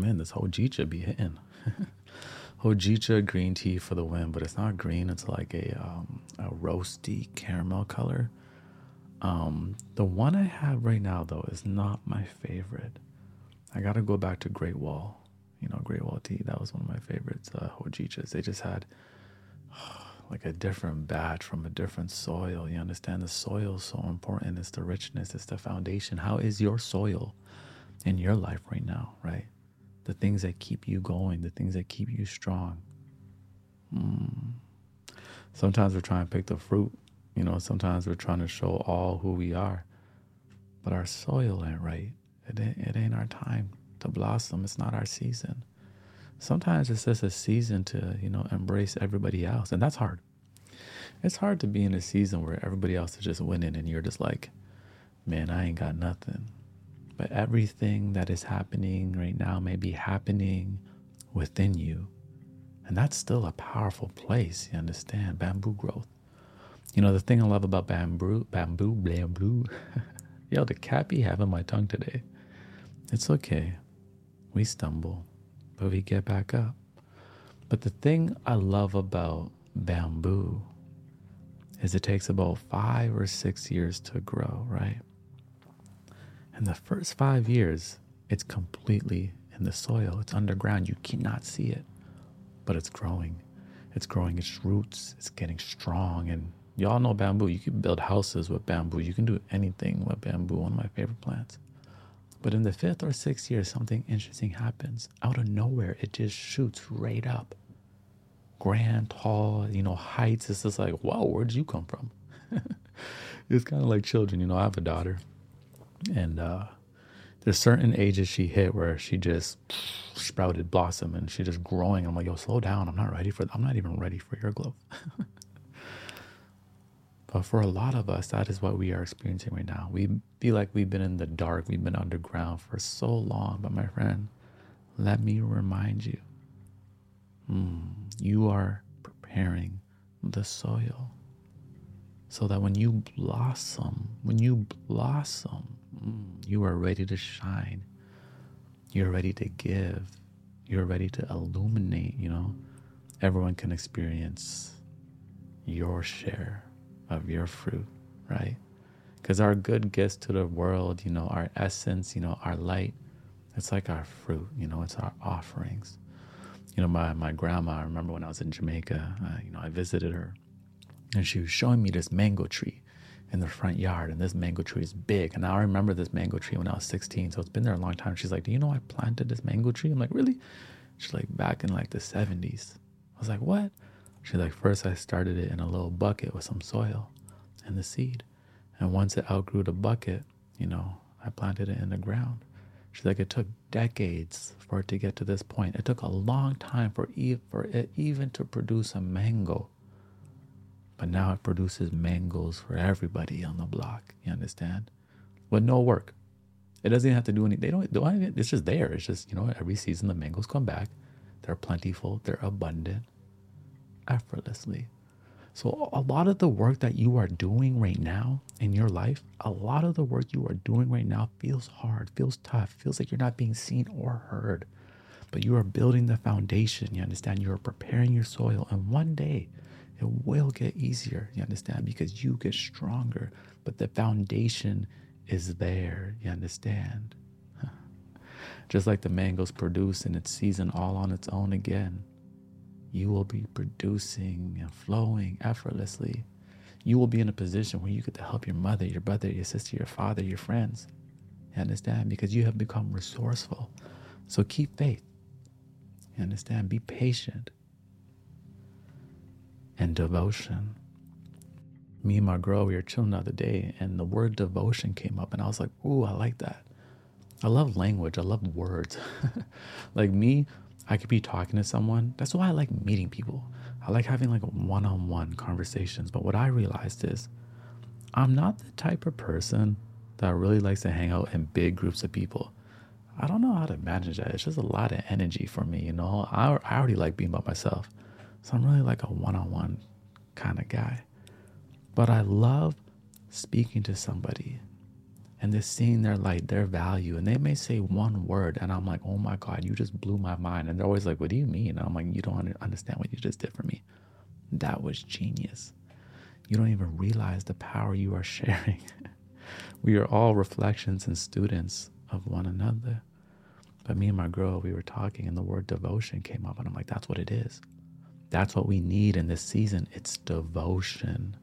man, this hojicha be hitting. hojicha green tea for the win, but it's not green. It's like a um, a roasty caramel color. Um, the one I have right now though is not my favorite. I gotta go back to Great Wall. You know, Great Wall tea. That was one of my favorites. Uh, hojichas. They just had like a different batch from a different soil. You understand the soil is so important. It's the richness. It's the foundation. How is your soil in your life right now? Right the things that keep you going, the things that keep you strong. Mm. Sometimes we're trying to pick the fruit, you know, sometimes we're trying to show all who we are, but our soil ain't right. It ain't, it ain't our time to blossom, it's not our season. Sometimes it's just a season to, you know, embrace everybody else, and that's hard. It's hard to be in a season where everybody else is just winning and you're just like, man, I ain't got nothing. But everything that is happening right now may be happening within you. And that's still a powerful place, you understand? Bamboo growth. You know, the thing I love about bamboo, bamboo, bamboo. Yo, the cat be having my tongue today. It's okay. We stumble, but we get back up. But the thing I love about bamboo is it takes about five or six years to grow, right? In the first five years, it's completely in the soil, it's underground. You cannot see it, but it's growing. It's growing its roots, it's getting strong. And y'all know bamboo. You can build houses with bamboo, you can do anything with bamboo, one of my favorite plants. But in the fifth or sixth year, something interesting happens. Out of nowhere, it just shoots right up. Grand, tall, you know, heights. It's just like, wow, where'd you come from? it's kind of like children. You know, I have a daughter and uh, there's certain ages she hit where she just sprouted blossom and she just growing. I'm like, yo, slow down. I'm not ready for. I'm not even ready for your growth. but for a lot of us, that is what we are experiencing right now. We feel like we've been in the dark. We've been underground for so long. But my friend, let me remind you, mm, you are preparing the soil so that when you blossom, when you blossom, you are ready to shine. You're ready to give. You're ready to illuminate, you know. Everyone can experience your share of your fruit, right? Because our good gifts to the world, you know, our essence, you know, our light, it's like our fruit, you know, it's our offerings. You know, my, my grandma, I remember when I was in Jamaica, uh, you know, I visited her and she was showing me this mango tree in the front yard, and this mango tree is big. And I remember this mango tree when I was 16, so it's been there a long time. She's like, "Do you know I planted this mango tree?" I'm like, "Really?" She's like, "Back in like the 70s." I was like, "What?" She's like, first I started it in a little bucket with some soil and the seed, and once it outgrew the bucket, you know, I planted it in the ground." She's like, "It took decades for it to get to this point. It took a long time for e- for it even to produce a mango." But now it produces mangoes for everybody on the block. You understand? With no work. It doesn't even have to do anything. They don't do anything. It's just there. It's just, you know, every season the mangoes come back. They're plentiful. They're abundant. Effortlessly. So a lot of the work that you are doing right now in your life, a lot of the work you are doing right now feels hard, feels tough, feels like you're not being seen or heard. But you are building the foundation. You understand? You are preparing your soil. And one day it will get easier, you understand, because you get stronger, but the foundation is there, you understand. Just like the mangoes produce in its season all on its own again, you will be producing and flowing effortlessly. You will be in a position where you get to help your mother, your brother, your sister, your father, your friends. You understand? Because you have become resourceful. So keep faith. You understand? Be patient and devotion. Me and my girl, we were chilling the other day, and the word devotion came up, and I was like, "Ooh, I like that." I love language. I love words. like me, I could be talking to someone. That's why I like meeting people. I like having like one-on-one conversations. But what I realized is, I'm not the type of person that really likes to hang out in big groups of people. I don't know how to manage that. It's just a lot of energy for me, you know. I, I already like being by myself. So I'm really like a one on one kind of guy. But I love speaking to somebody. and they're seeing their light, their value, and they may say one word, and I'm like, oh my God, you just blew my mind. And they're always like, what do you mean? And I'm like, you don't understand what you just did for me. That was genius. You don't even realize the power you are sharing. we are all reflections and students of one another. But me and my girl, we were talking, and the word devotion came up, and I'm like, that's what it is. That's what we need in this season. It's devotion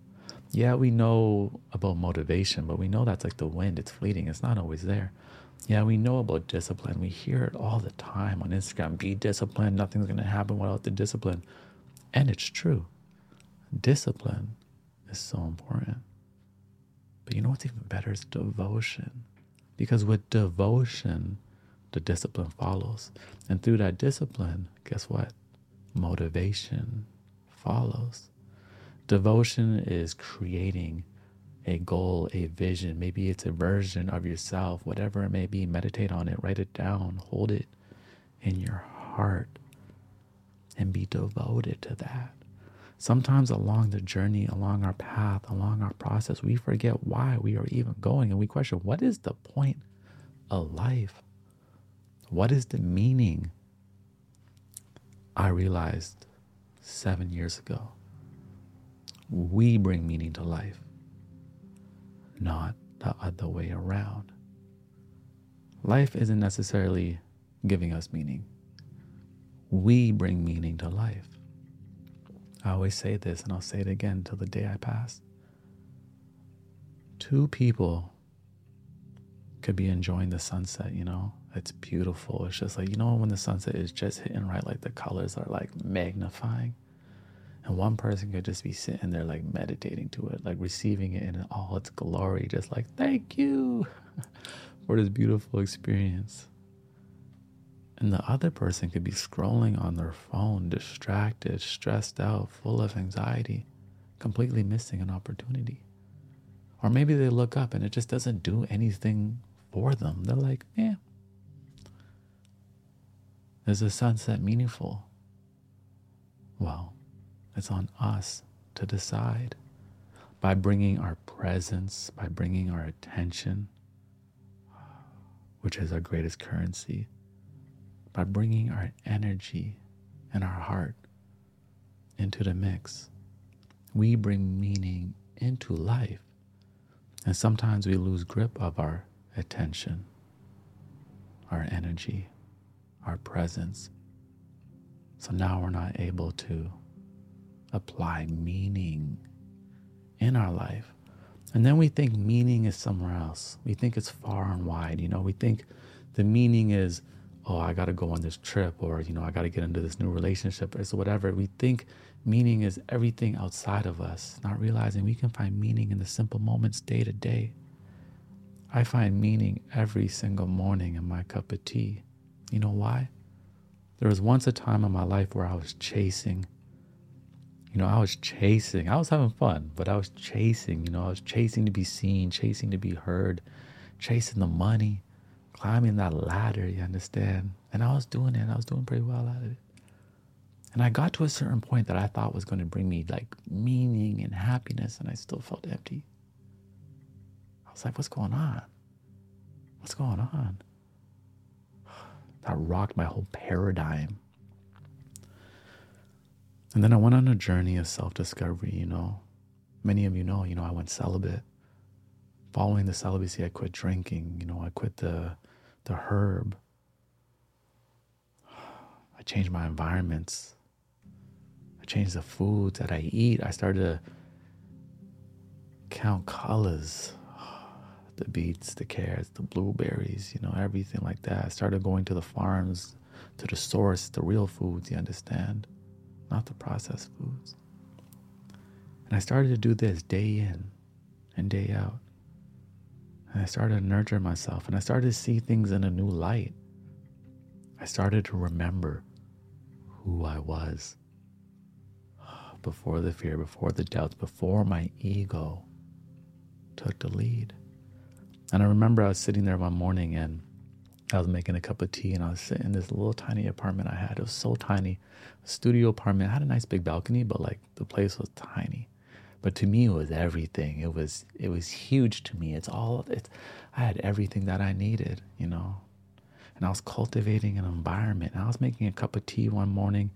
yeah, we know about motivation, but we know that's like the wind, it's fleeting, it's not always there. Yeah, we know about discipline. We hear it all the time on Instagram be disciplined, nothing's going to happen without the discipline. And it's true. Discipline is so important. But you know what's even better is devotion. Because with devotion, the discipline follows. And through that discipline, guess what? Motivation follows. Devotion is creating a goal, a vision. Maybe it's a version of yourself, whatever it may be. Meditate on it, write it down, hold it in your heart, and be devoted to that. Sometimes along the journey, along our path, along our process, we forget why we are even going and we question what is the point of life? What is the meaning? I realized seven years ago we bring meaning to life, not the other way around. Life isn't necessarily giving us meaning. We bring meaning to life. I always say this, and I'll say it again till the day I pass. Two people could be enjoying the sunset, you know? It's beautiful. It's just like, you know, when the sunset is just hitting right, like the colors are like magnifying. And one person could just be sitting there, like meditating to it, like receiving it in all its glory, just like, thank you for this beautiful experience. And the other person could be scrolling on their phone, distracted, stressed out, full of anxiety, completely missing an opportunity. Or maybe they look up and it just doesn't do anything for them. They're like, yeah. Is the sunset meaningful? Well, it's on us to decide by bringing our presence, by bringing our attention, which is our greatest currency, by bringing our energy and our heart into the mix. We bring meaning into life. And sometimes we lose grip of our attention, our energy, our presence. So now we're not able to apply meaning in our life. And then we think meaning is somewhere else. We think it's far and wide. You know, we think the meaning is, oh, I got to go on this trip or, you know, I got to get into this new relationship or so whatever. We think meaning is everything outside of us, not realizing we can find meaning in the simple moments day to day. I find meaning every single morning in my cup of tea. You know why? There was once a time in my life where I was chasing you know, I was chasing, I was having fun, but I was chasing, you know, I was chasing to be seen, chasing to be heard, chasing the money, climbing that ladder, you understand? And I was doing it, I was doing pretty well at it. And I got to a certain point that I thought was going to bring me like meaning and happiness, and I still felt empty. I was like, what's going on? What's going on? That rocked my whole paradigm. And then I went on a journey of self discovery, you know. Many of you know, you know, I went celibate. Following the celibacy, I quit drinking, you know, I quit the the herb. I changed my environments. I changed the foods that I eat. I started to count colors the beets, the carrots, the blueberries, you know, everything like that. I started going to the farms, to the source, the real foods, you understand? not the processed foods. And I started to do this day in and day out. And I started to nurture myself and I started to see things in a new light. I started to remember who I was before the fear, before the doubts, before my ego took the lead. And I remember I was sitting there one morning and I was making a cup of tea and I was sitting in this little tiny apartment I had. It was so tiny, a studio apartment. I had a nice big balcony, but like the place was tiny. But to me, it was everything. It was it was huge to me. It's all it's. I had everything that I needed, you know. And I was cultivating an environment. I was making a cup of tea one morning.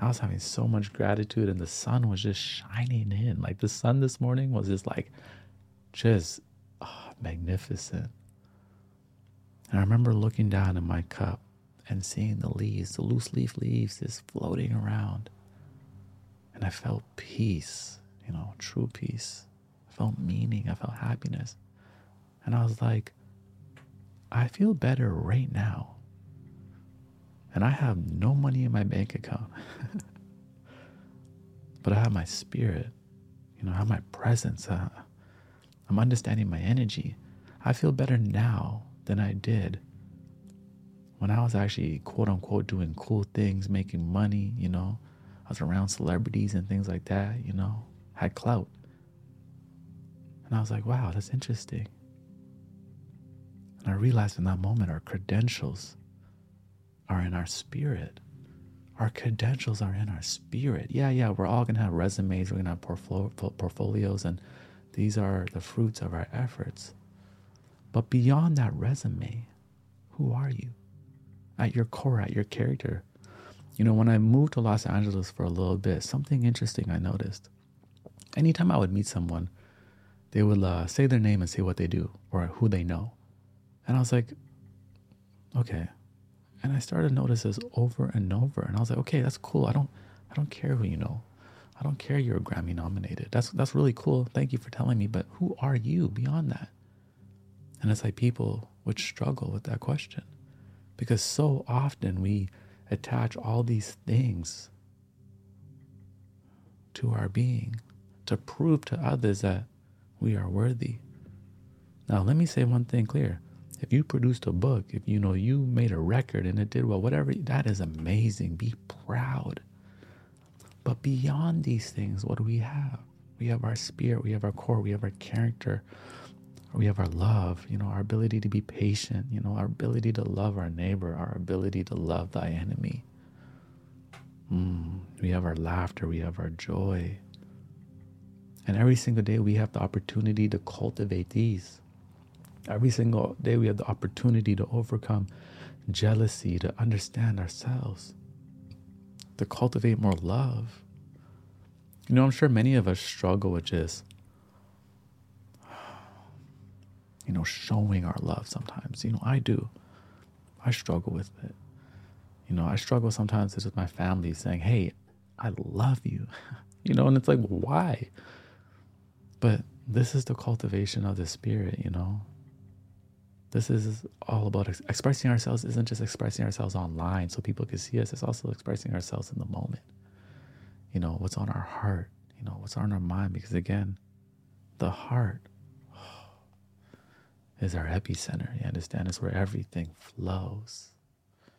I was having so much gratitude, and the sun was just shining in. Like the sun this morning was just like, just magnificent. And I remember looking down in my cup and seeing the leaves, the loose leaf leaves, just floating around. And I felt peace, you know, true peace. I felt meaning. I felt happiness. And I was like, I feel better right now. And I have no money in my bank account. but I have my spirit. You know, I have my presence. Uh, I'm understanding my energy. I feel better now than I did when I was actually quote unquote doing cool things, making money, you know. I was around celebrities and things like that, you know, had clout. And I was like, wow, that's interesting. And I realized in that moment our credentials are in our spirit. Our credentials are in our spirit. Yeah, yeah, we're all to have resumes, we're to have portfolios, and these are the fruits of our efforts. But beyond that resume, who are you? At your core, at your character. You know, when I moved to Los Angeles for a little bit, something interesting I noticed. Anytime I would meet someone, they would uh, say their name and say what they do or who they know. And I was like, okay. And I started to notice this over and over. And I was like, okay, that's cool. I don't I don't care who you know. I don't care you're Grammy nominated. That's that's really cool. Thank you for telling me. But who are you beyond that? And it's like people would struggle with that question. Because so often we attach all these things to our being to prove to others that we are worthy. Now, let me say one thing clear if you produced a book, if you know you made a record and it did well, whatever, that is amazing. Be proud. But beyond these things, what do we have? We have our spirit, we have our core, we have our character, we have our love, you know, our ability to be patient, you know, our ability to love our neighbor, our ability to love thy enemy. Mm, we have our laughter, we have our joy. And every single day we have the opportunity to cultivate these. Every single day, we have the opportunity to overcome jealousy, to understand ourselves, to cultivate more love. You know, I'm sure many of us struggle with just, you know, showing our love sometimes. You know, I do. I struggle with it. You know, I struggle sometimes with my family saying, hey, I love you. you know, and it's like, why? But this is the cultivation of the spirit, you know? This is all about ex- expressing ourselves, isn't just expressing ourselves online so people can see us, it's also expressing ourselves in the moment. You know, what's on our heart, you know, what's on our mind, because again, the heart is our epicenter. You understand? It's where everything flows.